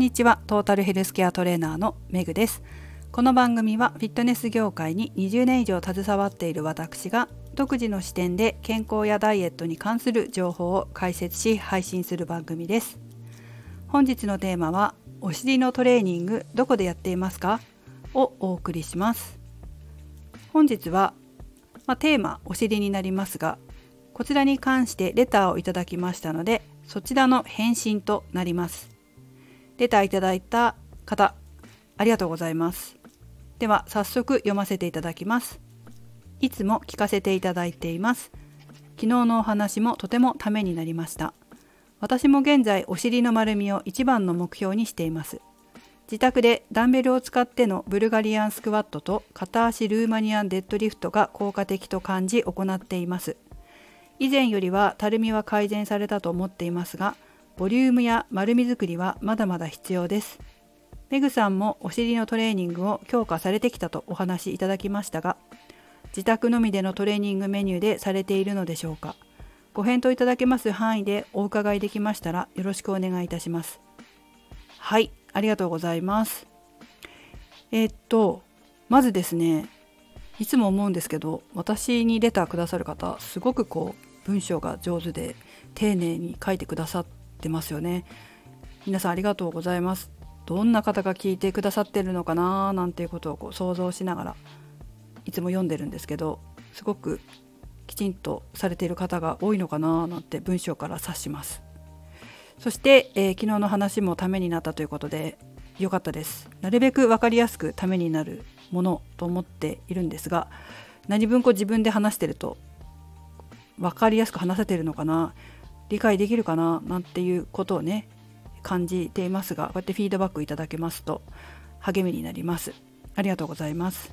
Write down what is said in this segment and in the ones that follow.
にちは。トータルヘルスケアトレーナーのメグです。この番組はフィットネス業界に20年以上携わっている私が独自の視点で健康やダイエットに関する情報を解説し配信する番組です。本日のテーマはお尻のトレーニングどこでやっていますか？をお送りします。本日は、まあ、テーマお尻になりますがこちらに関してレターをいただきましたのでそちらの返信となります。レターいただいた方ありがとうございます。では早速読ませていただきます。いつも聞かせていただいています。昨日のお話もとてもためになりました。私も現在お尻の丸みを一番の目標にしています。自宅でダンベルを使ってのブルガリアンスクワットと片足ルーマニアンデッドリフトが効果的と感じ行っています。以前よりはたるみは改善されたと思っていますがボリュームや丸み作りはまだまだ必要です。メグさんもお尻のトレーニングを強化されてきたとお話しいただきましたが自宅のみでのトレーニングメニューでされているのでしょうか。ご返答いただけます範囲でお伺いできましたらよろしくお願いいたします。はいありがとうございます。えー、っとまずですねいつも思うんですけど私にレターくださる方すごくこう文章が上手で丁寧に書いてくださってますよね。皆さんありがとうございます。どんな方が聞いてくださってるのかな？なんていうことをこう想像しながらいつも読んでるんですけどすごくきちんとされている方が多いのかな？なんて文章から察します。そして、えー、昨日の話もためになったということで良かったです。なるべく分かりやすくためになるものと思っているんですが何分こう自分で話してると分かりやすく話せてるのかな？理解できるかななんていうことをね感じていますがこうやってフィードバックいただけますと励みになりますありがとうございます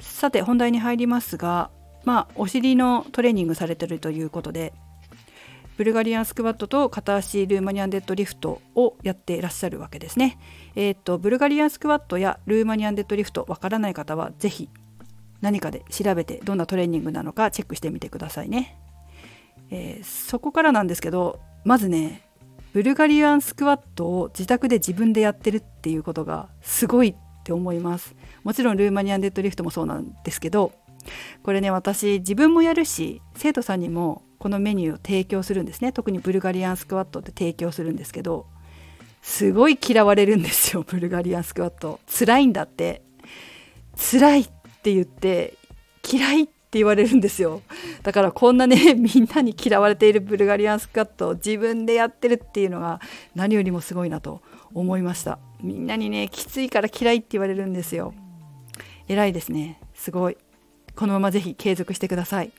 さて本題に入りますがまあお尻のトレーニングされてるということでブルガリアンスクワットと片足ルーマニアンデッドリフトをやっていらっしゃるわけですね。えー、っとブルガリアンスクワットやルーマニアンデッドリフトわからない方は是非何かで調べてどんなトレーニングなのかチェックしてみてくださいね。えー、そこからなんですけどまずねブルガリアンスクワットを自宅で自分でやってるっていうことがすごいって思います。もちろんルーマニアンデッドリフトもそうなんですけどこれね私自分もやるし生徒さんにもこのメニューを提供するんですね。特にブルガリアンスクワットって提供するんですけどすごい嫌われるんですよ ブルガリアンスクワット辛いんだって。辛いって言って嫌いってって言われるんですよ。だからこんなね みんなに嫌われているブルガリアンスカットを自分でやってるっていうのが何よりもすごいなと思いました。みんなにねきついから嫌いって言われるんですよ。偉いですね。すごい。このままぜひ継続してください。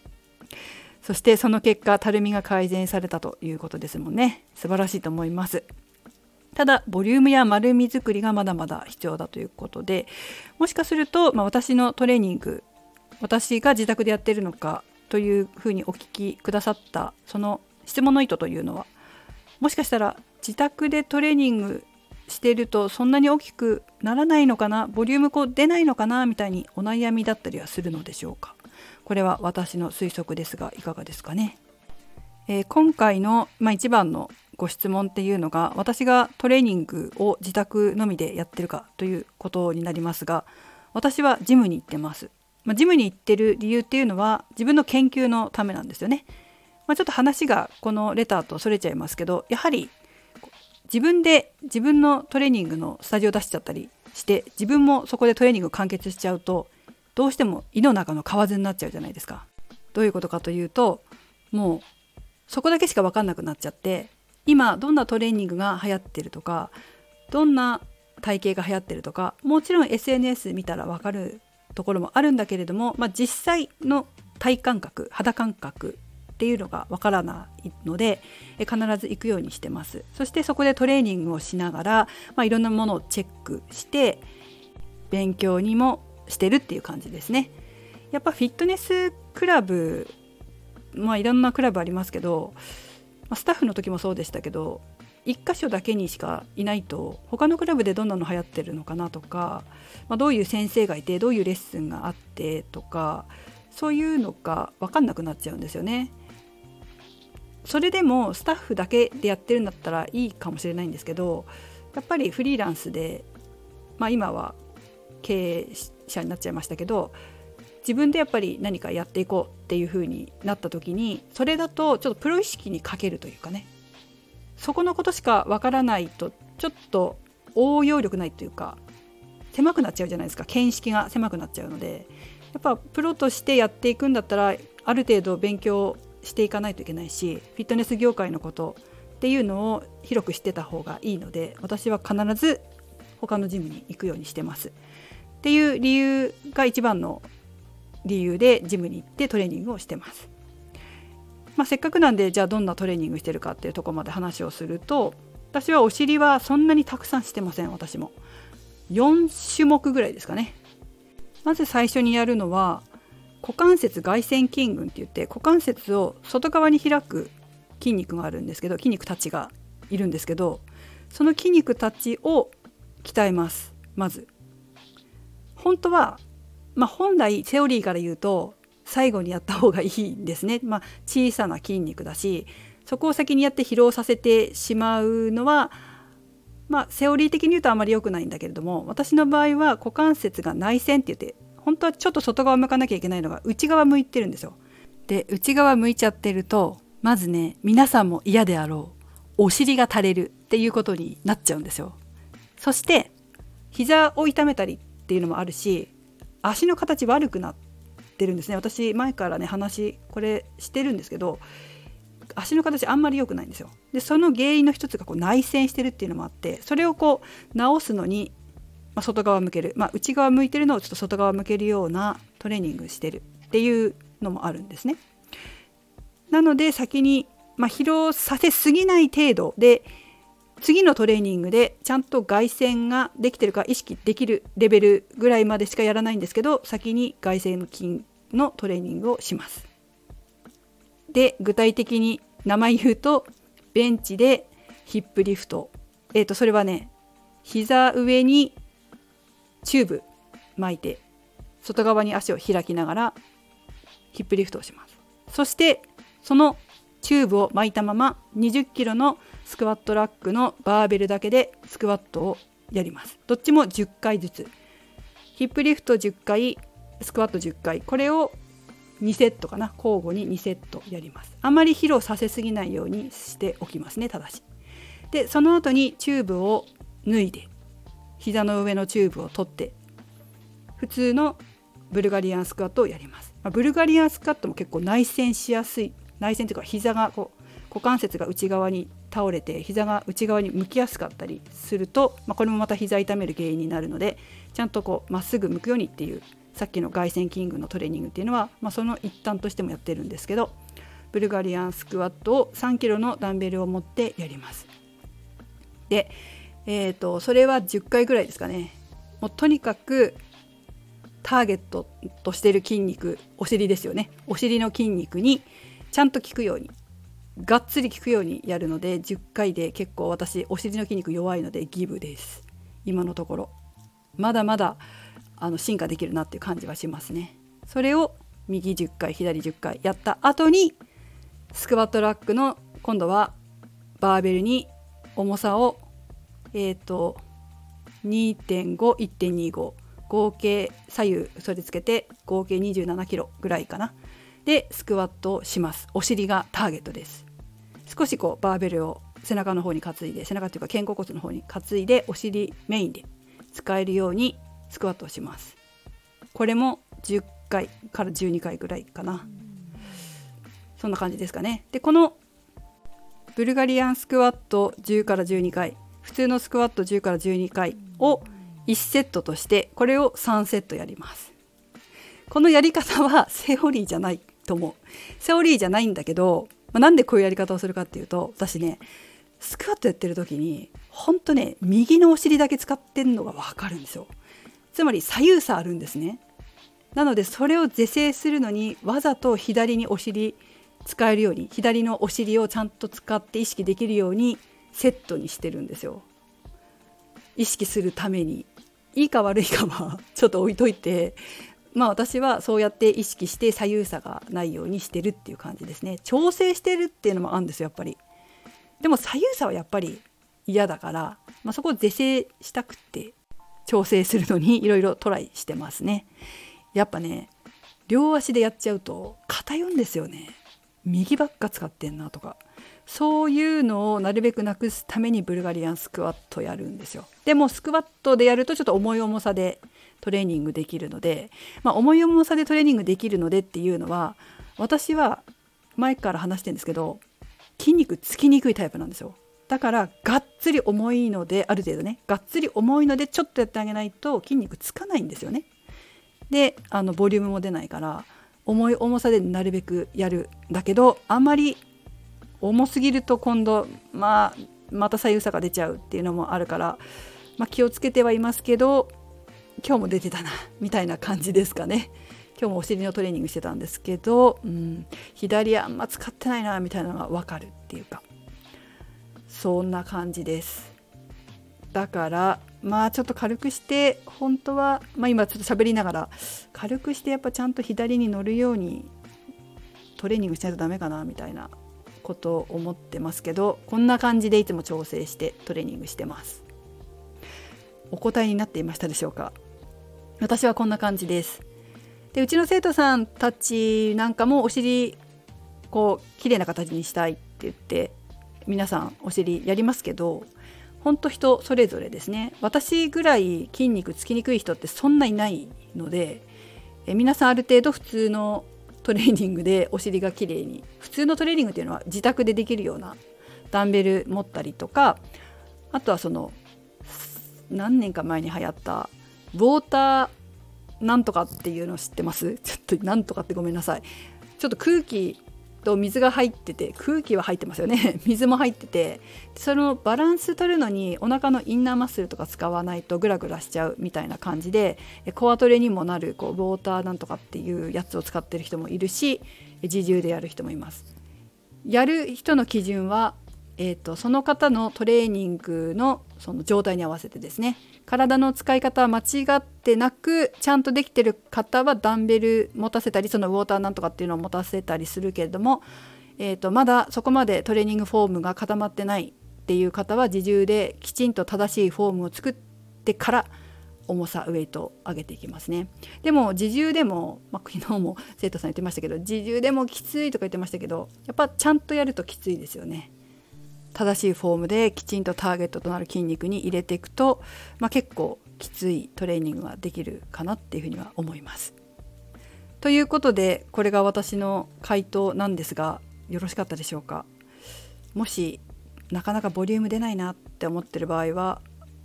そしてその結果たるみが改善されたということですもんね。素晴らしいと思います。ただボリュームや丸み作りがまだまだ必要だということでもしかすると、まあ、私のトレーニング私が自宅でやってるのかというふうにお聞きくださったその質問の意図というのはもしかしたら自宅でトレーニングしているとそんなに大きくならないのかなボリュームこう出ないのかなみたいにお悩みだったりはするのでしょうか？これは私の推測ですがいかがですかね、えー、今回の、まあ、一番のご質問っていうのが私がトレーニングを自宅のみでやってるかということになりますが私はジムに行ってます。まあ、ジムに行ってる理由っていうのは自分の研究のためなんですよね。まあ、ちょっと話がこのレターとそれちゃいますけどやはり自分で自分のトレーニングのスタジオ出しちゃったりして自分もそこでトレーニング完結しちゃうとどうしても胃の中の蛙になっちゃうじゃないですか。どういうことかというともうそこだけしか分かんなくなっちゃって今どんなトレーニングが流行ってるとかどんな体型が流行ってるとかもちろん SNS 見たら分かるところもあるんだけれども、まあ、実際の体感覚肌感覚っていうのが分からないので必ず行くようにしてます。そしてそこでトレーニングをしながら、まあ、いろんなものをチェックして勉強にもしてるっていう感じですね。やっぱフィットネスクラブまあいろんなクラブありますけどま、スタッフの時もそうでしたけど1箇所だけにしかいないと他のクラブでどんなの流行ってるのかなとか、まあ、どういう先生がいてどういうレッスンがあってとかそういうのが分かんなくなっちゃうんですよね。それでもスタッフだけでやってるんだったらいいかもしれないんですけどやっぱりフリーランスで、まあ、今は経営者になっちゃいましたけど自分でやっぱり何かやっていこうっていう風になった時にそれだとちょっとプロ意識に欠けるというかねそこのことしかわからないとちょっと応用力ないというか狭くなっちゃうじゃないですか見識が狭くなっちゃうのでやっぱプロとしてやっていくんだったらある程度勉強していかないといけないしフィットネス業界のことっていうのを広く知ってた方がいいので私は必ず他のジムに行くようにしてます。っていう理由が一番の理由でジムに行ってトレーニングをしてます。まあ、せっかくなんでじゃあどんなトレーニングしてるかっていうとこまで話をすると私はお尻はそんなにたくさんしてません私も。4種目ぐらいですかね。まず最初にやるのは股関節外旋筋群って言って股関節を外側に開く筋肉があるんですけど筋肉たちがいるんですけどその筋肉たちを鍛えますまず。本当はまあ、本来セオリーから言うと最後にやった方がいいんですね。まあ、小さな筋肉だしそこを先にやって疲労させてしまうのは、まあ、セオリー的に言うとあまり良くないんだけれども私の場合は股関節が内旋って言って本当はちょっと外側向かなきゃいけないのが内側向いてるんですよ。で内側向いちゃってるとまずね皆さんも嫌であろうお尻が垂れるっていうことになっちゃうんですよ。そして膝を痛めたりっていうのもあるし足の形悪くなってるんですね。私前からね話これしてるんですけど足の形あんまり良くないんですよ。でその原因の一つがこう内旋してるっていうのもあってそれをこう直すのに、まあ、外側向ける、まあ、内側向いてるのをちょっと外側向けるようなトレーニングしてるっていうのもあるんですね。なので先に、まあ、疲労させすぎない程度で次のトレーニングでちゃんと外旋ができてるか意識できるレベルぐらいまでしかやらないんですけど先に外旋筋のトレーニングをします。で具体的に名前言うとベンチでヒップリフトえっ、ー、とそれはね膝上にチューブ巻いて外側に足を開きながらヒップリフトをします。そしてそのチューブを巻いたまま20キロのスクワットラックのバーベルだけでスクワットをやります。どっちも10回ずつ。ヒップリフト10回スクワット10回。これを2セットかな。交互に2セットやります。あまり疲労させすぎないようにしておきますねただし。でその後にチューブを脱いで膝の上のチューブを取って普通のブルガリアンスクワットをやります、まあ、ブルガリアンスクワットも結構内旋しやすい。内旋というか膝がこう股関節が内側に倒れて膝が内側に向きやすかったりすると、まあ、これもまた膝痛める原因になるのでちゃんとこうまっすぐ向くようにっていうさっきの外旋筋群のトレーニングっていうのは、まあ、その一端としてもやってるんですけどブルガリアンスクワットを3 k g のダンベルを持ってやります。で、えーと、それは10回ぐらいですかね。もうとにかくターゲットとしてる筋肉お尻ですよねお尻の筋肉にちゃんと効くようにがっつり効くようにやるので10回で結構私お尻の筋肉弱いのでギブです。今のところ。まだまだあの進化できるなっていう感じはしますね。それを右10回左10回やった後にスクワットラックの今度はバーベルに重さをえっ、ー、と2.51.25合計左右それつけて合計27キロぐらいかな。でスクワットをします。お尻がターゲットです。少しこうバーベルを背中の方に担いで背中っていうか肩甲骨の方に担いでお尻メインで使えるようにスクワットをします。これも10回から12回ぐらいかな。そんな感じですかね。でこのブルガリアンスクワット10から12回普通のスクワット10から12回を1セットとしてこれを3セットやります。このやり方はセオリーじゃないと思う。セオリーじゃないんだけどまあ、なんでこういうやり方をするかっていうと私ねスクワットやってる時にほんとね右のお尻だけ使ってんのが分かるんですよ。つまり左右差あるんですね。なのでそれを是正するのにわざと左にお尻使えるように左のお尻をちゃんと使って意識できるようにセットにしてるんですよ。意識するために。いいか悪いかはちょっと置いといてまあ私はそうやって意識して左右差がないようにしてるっていう感じですね調整してるっていうのもあるんですよやっぱりでも左右差はやっぱり嫌だからまあ、そこを是正したくって調整するのにいろいろトライしてますね。やっぱね両足でやっちゃうと偏るんですよね。右ばっか使ってんなとかそういうのをなるべくなくすためにブルガリアンスクワットやるんですよ。でもスクワットでやるとちょっと重い重さでトレーニングできるので、まあ、重い重さでトレーニングできるのでっていうのは私は前から話してるんですけど筋肉つきにくいタイプなんですよ。だからがっつり重いのである程度ねがっつり重いのでちょっとやってあげないと筋肉つかないんですよね。であのボリュームも出ないから重い重さでなるべくやるだけどあまり重すぎると今度、まあ、また左右差が出ちゃうっていうのもあるから、まあ、気をつけてはいますけど今日も出てたなみたいな感じですかね。今日もお尻のトレーニングしてたんですけど、うん、左あんま使ってないなみたいなのが分かるっていうか。そんな感じです。だからまあちょっと軽くして本当は、まあ、今ちょっと喋りながら軽くしてやっぱちゃんと左に乗るようにトレーニングしないとダメかなみたいなことを思ってますけどこんな感じでいつも調整してトレーニングしてます。お答えになっていましたでしょうか？私はこんな感じです。でうちの生徒さんたちなんかもお尻こう綺麗な形にしたいって言って皆さんお尻やりますけどほんと人それぞれですね。私ぐらい筋肉つきにくい人ってそんないないのでえ皆さんある程度普通のトレーニングでお尻が綺麗に普通のトレーニングっていうのは自宅でできるようなダンベル持ったりとかあとはその何年か前に流行ったウォーターなんとかっていうの知ってます？ちょっとなんとかってごめんなさい。ちょっと空気と水が入ってて空気は入ってますよね。水も入っててそのバランス取るのにお腹のインナーマッスルとか使わないとグラグラしちゃうみたいな感じでコアトレにもなるこうウォーターなんとかっていうやつを使ってる人もいるし自重でやる人もいます。やる人の基準はえーと、その方のトレーニングのその状態に合わせてですね体の使い方は間違ってなくちゃんとできてる方はダンベル持たせたりそのウォーターなんとかっていうのを持たせたりするけれども、えーと、まだそこまでトレーニングフォームが固まってないっていう方は自重できちんと正しいフォームを作ってから重さウエイトを上げていきますね。でも自重でも、まあ、昨日も生徒さん言ってましたけど自重でもきついとか言ってましたけどやっぱちゃんとやるときついですよね。正しいフォームできちんとターゲットとなる筋肉に入れていくと、まあ、結構きついトレーニングができるかなっていうふうには思います。ということでこれが私の回答なんですがよろしかったでしょうか？もしなかなかボリューム出ないなって思ってる場合は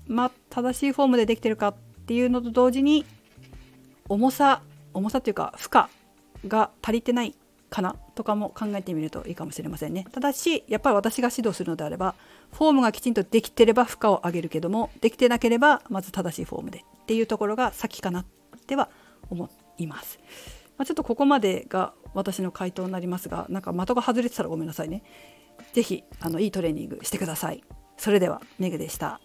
まあ正しいフォームでできてるかっていうのと同時に重さ重さというか負荷が足りてないかなとかも考えてみるといいかもしれませんね。ただしやっぱり私が指導するのであればフォームがきちんとできてれば負荷を上げるけどもできてなければまず正しいフォームでっていうところが先かなっては思います、まあ、ちょっとここまでが私の回答になりますがなんか的が外れてたらごめんなさいね。是非あのいいトレーニングしてください。それではメグでした。